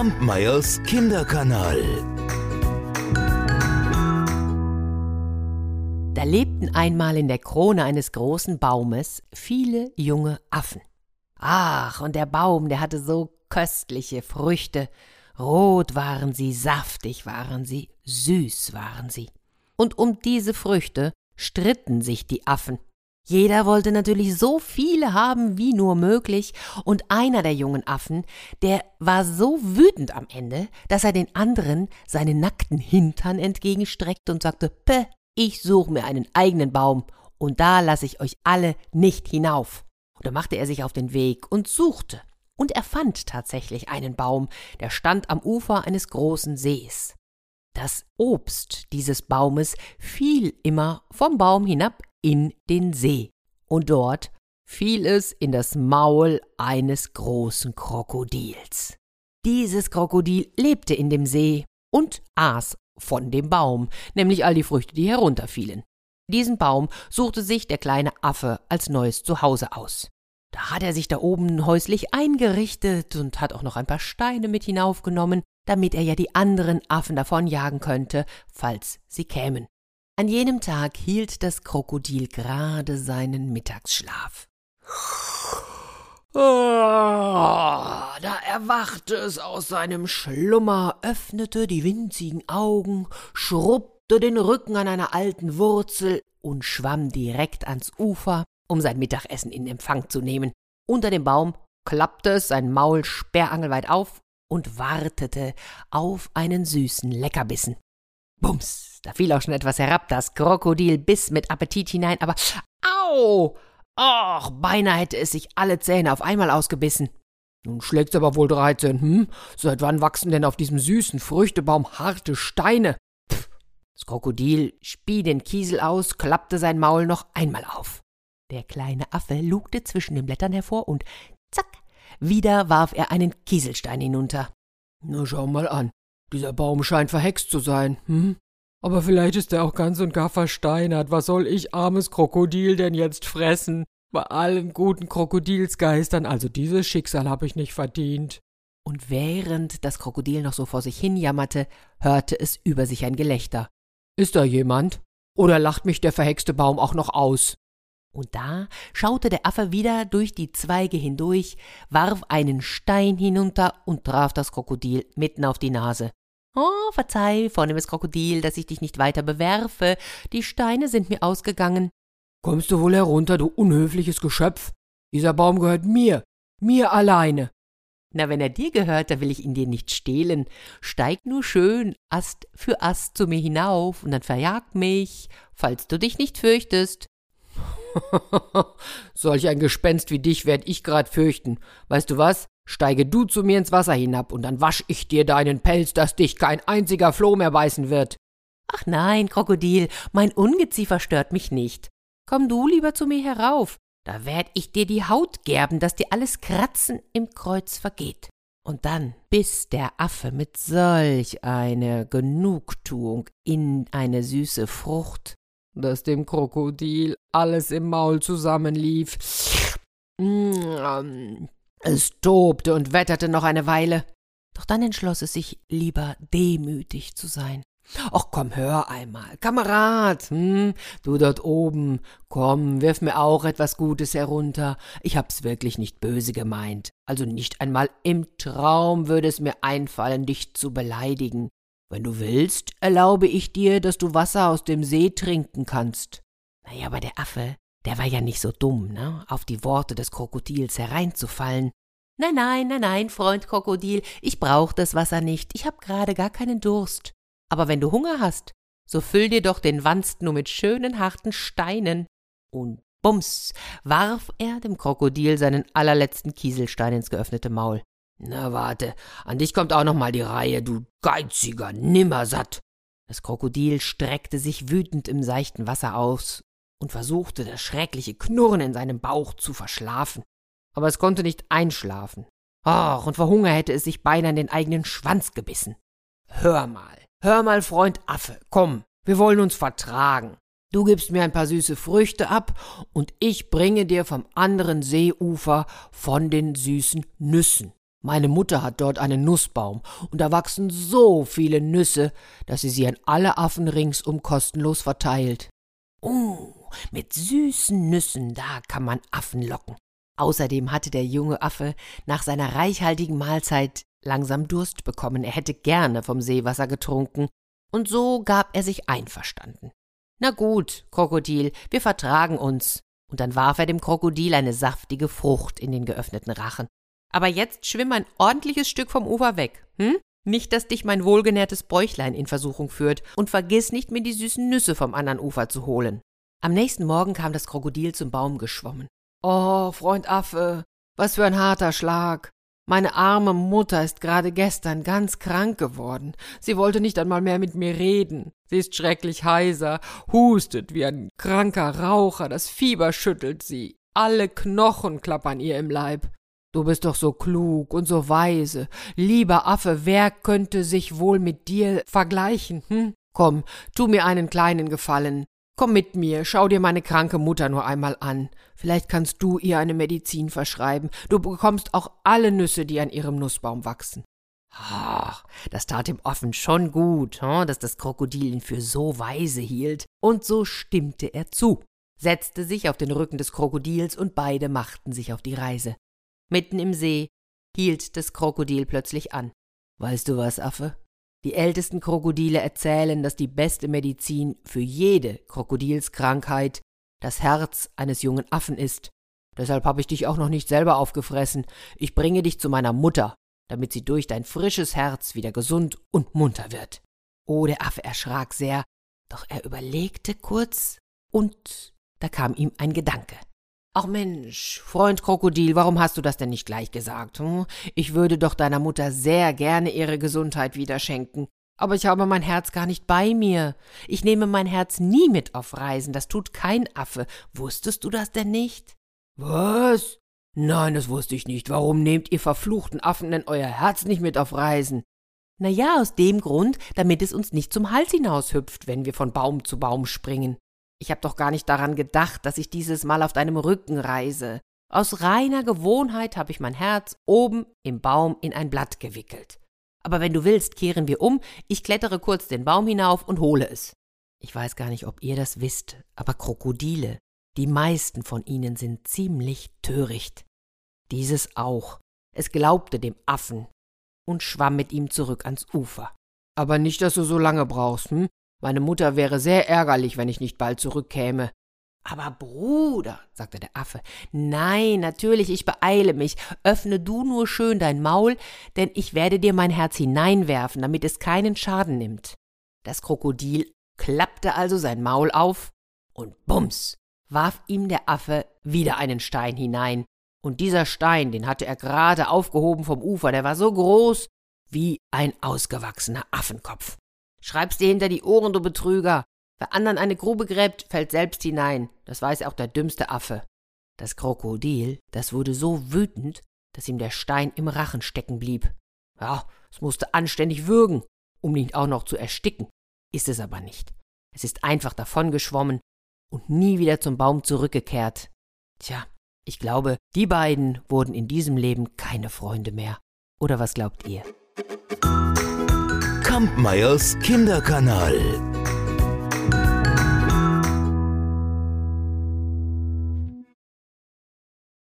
Kampmeyers Kinderkanal. Da lebten einmal in der Krone eines großen Baumes viele junge Affen. Ach, und der Baum, der hatte so köstliche Früchte. Rot waren sie, saftig waren sie, süß waren sie. Und um diese Früchte stritten sich die Affen. Jeder wollte natürlich so viele haben wie nur möglich, und einer der jungen Affen, der war so wütend am Ende, dass er den anderen seinen nackten Hintern entgegenstreckte und sagte, Päh, ich suche mir einen eigenen Baum, und da lasse ich euch alle nicht hinauf. Und da machte er sich auf den Weg und suchte. Und er fand tatsächlich einen Baum, der stand am Ufer eines großen Sees. Das Obst dieses Baumes fiel immer vom Baum hinab in den See, und dort fiel es in das Maul eines großen Krokodils. Dieses Krokodil lebte in dem See und aß von dem Baum, nämlich all die Früchte, die herunterfielen. Diesen Baum suchte sich der kleine Affe als neues Zuhause aus. Da hat er sich da oben häuslich eingerichtet und hat auch noch ein paar Steine mit hinaufgenommen, damit er ja die anderen Affen davonjagen könnte, falls sie kämen. An jenem Tag hielt das Krokodil gerade seinen Mittagsschlaf. Ah, da erwachte es aus seinem Schlummer, öffnete die winzigen Augen, schrubbte den Rücken an einer alten Wurzel und schwamm direkt ans Ufer, um sein Mittagessen in Empfang zu nehmen. Unter dem Baum klappte es sein Maul sperrangelweit auf und wartete auf einen süßen Leckerbissen. Bums, da fiel auch schon etwas herab, das Krokodil biss mit Appetit hinein, aber au! Och, beinahe hätte es sich alle Zähne auf einmal ausgebissen. Nun schlägt's aber wohl dreizehn, hm? Seit wann wachsen denn auf diesem süßen Früchtebaum harte Steine? Pff. Das Krokodil spie den Kiesel aus, klappte sein Maul noch einmal auf. Der kleine Affe lugte zwischen den Blättern hervor und zack, wieder warf er einen Kieselstein hinunter. Na, schau mal an. Dieser Baum scheint verhext zu sein, hm? Aber vielleicht ist er auch ganz und gar versteinert. Was soll ich, armes Krokodil, denn jetzt fressen? Bei allen guten Krokodilsgeistern, also dieses Schicksal habe ich nicht verdient. Und während das Krokodil noch so vor sich hin jammerte, hörte es über sich ein Gelächter. Ist da jemand? Oder lacht mich der verhexte Baum auch noch aus? Und da schaute der Affe wieder durch die Zweige hindurch, warf einen Stein hinunter und traf das Krokodil mitten auf die Nase. Oh, verzeih, vornehmes Krokodil, dass ich dich nicht weiter bewerfe. Die Steine sind mir ausgegangen. Kommst du wohl herunter, du unhöfliches Geschöpf? Dieser Baum gehört mir, mir alleine. Na, wenn er dir gehört, da will ich ihn dir nicht stehlen. Steig nur schön Ast für Ast zu mir hinauf und dann verjag mich, falls du dich nicht fürchtest. Solch ein Gespenst wie dich werd ich grad fürchten. Weißt du was? Steige du zu mir ins Wasser hinab, und dann wasch ich dir deinen Pelz, dass dich kein einziger Floh mehr beißen wird. Ach nein, Krokodil, mein Ungeziefer stört mich nicht. Komm du lieber zu mir herauf, da werd ich dir die Haut gerben, dass dir alles Kratzen im Kreuz vergeht. Und dann biss der Affe mit solch einer Genugtuung in eine süße Frucht, dass dem Krokodil alles im Maul zusammenlief. Mm, es tobte und wetterte noch eine Weile, doch dann entschloss es sich, lieber demütig zu sein. Ach komm, hör einmal, Kamerad, hm, du dort oben, komm, wirf mir auch etwas Gutes herunter. Ich hab's wirklich nicht böse gemeint. Also nicht einmal im Traum würde es mir einfallen, dich zu beleidigen. Wenn du willst, erlaube ich dir, dass du Wasser aus dem See trinken kannst. Naja, aber der Affe, der war ja nicht so dumm, ne, auf die Worte des Krokodils hereinzufallen. Nein, nein, nein, nein, Freund Krokodil, ich brauch das Wasser nicht, ich hab gerade gar keinen Durst. Aber wenn du Hunger hast, so füll dir doch den Wanst nur mit schönen harten Steinen. Und bums warf er dem Krokodil seinen allerletzten Kieselstein ins geöffnete Maul. Na warte, an dich kommt auch noch mal die Reihe, du geiziger Nimmersatt. Das Krokodil streckte sich wütend im seichten Wasser aus und versuchte, das schreckliche Knurren in seinem Bauch zu verschlafen. Aber es konnte nicht einschlafen. Ach, und vor Hunger hätte es sich beinahe in den eigenen Schwanz gebissen. Hör mal, hör mal, Freund Affe, komm, wir wollen uns vertragen. Du gibst mir ein paar süße Früchte ab, und ich bringe dir vom anderen Seeufer von den süßen Nüssen. Meine Mutter hat dort einen Nussbaum, und da wachsen so viele Nüsse, dass sie sie an alle Affen ringsum kostenlos verteilt. Oh, mit süßen Nüssen, da kann man Affen locken. Außerdem hatte der junge Affe nach seiner reichhaltigen Mahlzeit langsam Durst bekommen, er hätte gerne vom Seewasser getrunken, und so gab er sich einverstanden. Na gut, Krokodil, wir vertragen uns. Und dann warf er dem Krokodil eine saftige Frucht in den geöffneten Rachen. Aber jetzt schwimm ein ordentliches Stück vom Ufer weg, hm? Nicht, dass dich mein wohlgenährtes Bäuchlein in Versuchung führt, und vergiss nicht, mir die süßen Nüsse vom anderen Ufer zu holen. Am nächsten Morgen kam das Krokodil zum Baum geschwommen. Oh, Freund Affe, was für ein harter Schlag. Meine arme Mutter ist gerade gestern ganz krank geworden. Sie wollte nicht einmal mehr mit mir reden. Sie ist schrecklich heiser, hustet wie ein kranker Raucher, das Fieber schüttelt sie. Alle Knochen klappern ihr im Leib. Du bist doch so klug und so weise. Lieber Affe, wer könnte sich wohl mit dir vergleichen, hm? Komm, tu mir einen kleinen Gefallen. Komm mit mir, schau dir meine kranke Mutter nur einmal an. Vielleicht kannst du ihr eine Medizin verschreiben. Du bekommst auch alle Nüsse, die an ihrem Nussbaum wachsen. Ach, das tat dem Affen schon gut, hm, dass das Krokodil ihn für so weise hielt. Und so stimmte er zu, setzte sich auf den Rücken des Krokodils und beide machten sich auf die Reise. Mitten im See hielt das Krokodil plötzlich an. Weißt du was, Affe? Die ältesten Krokodile erzählen, dass die beste Medizin für jede Krokodilskrankheit das Herz eines jungen Affen ist. Deshalb habe ich dich auch noch nicht selber aufgefressen. Ich bringe dich zu meiner Mutter, damit sie durch dein frisches Herz wieder gesund und munter wird. Oh, der Affe erschrak sehr, doch er überlegte kurz, und da kam ihm ein Gedanke. Ach Mensch, Freund Krokodil, warum hast du das denn nicht gleich gesagt? Hm? Ich würde doch deiner Mutter sehr gerne ihre Gesundheit wieder schenken. Aber ich habe mein Herz gar nicht bei mir. Ich nehme mein Herz nie mit auf Reisen, das tut kein Affe. Wusstest du das denn nicht? Was? Nein, das wusste ich nicht. Warum nehmt ihr verfluchten Affen denn euer Herz nicht mit auf Reisen? Na ja, aus dem Grund, damit es uns nicht zum Hals hinaushüpft, wenn wir von Baum zu Baum springen. Ich habe doch gar nicht daran gedacht, dass ich dieses Mal auf deinem Rücken reise. Aus reiner Gewohnheit habe ich mein Herz oben im Baum in ein Blatt gewickelt. Aber wenn du willst, kehren wir um, ich klettere kurz den Baum hinauf und hole es. Ich weiß gar nicht, ob ihr das wisst, aber Krokodile, die meisten von ihnen sind ziemlich töricht. Dieses auch. Es glaubte dem Affen und schwamm mit ihm zurück ans Ufer. Aber nicht, dass du so lange brauchst, hm? Meine Mutter wäre sehr ärgerlich, wenn ich nicht bald zurückkäme. Aber Bruder, sagte der Affe, nein, natürlich, ich beeile mich. Öffne du nur schön dein Maul, denn ich werde dir mein Herz hineinwerfen, damit es keinen Schaden nimmt. Das Krokodil klappte also sein Maul auf, und bums warf ihm der Affe wieder einen Stein hinein. Und dieser Stein, den hatte er gerade aufgehoben vom Ufer, der war so groß wie ein ausgewachsener Affenkopf. Schreib's dir hinter die Ohren, du Betrüger. Wer anderen eine Grube gräbt, fällt selbst hinein. Das weiß auch der dümmste Affe. Das Krokodil, das wurde so wütend, dass ihm der Stein im Rachen stecken blieb. Ja, es musste anständig würgen, um ihn auch noch zu ersticken. Ist es aber nicht. Es ist einfach davongeschwommen und nie wieder zum Baum zurückgekehrt. Tja, ich glaube, die beiden wurden in diesem Leben keine Freunde mehr. Oder was glaubt ihr? Kampmeyers Kinderkanal.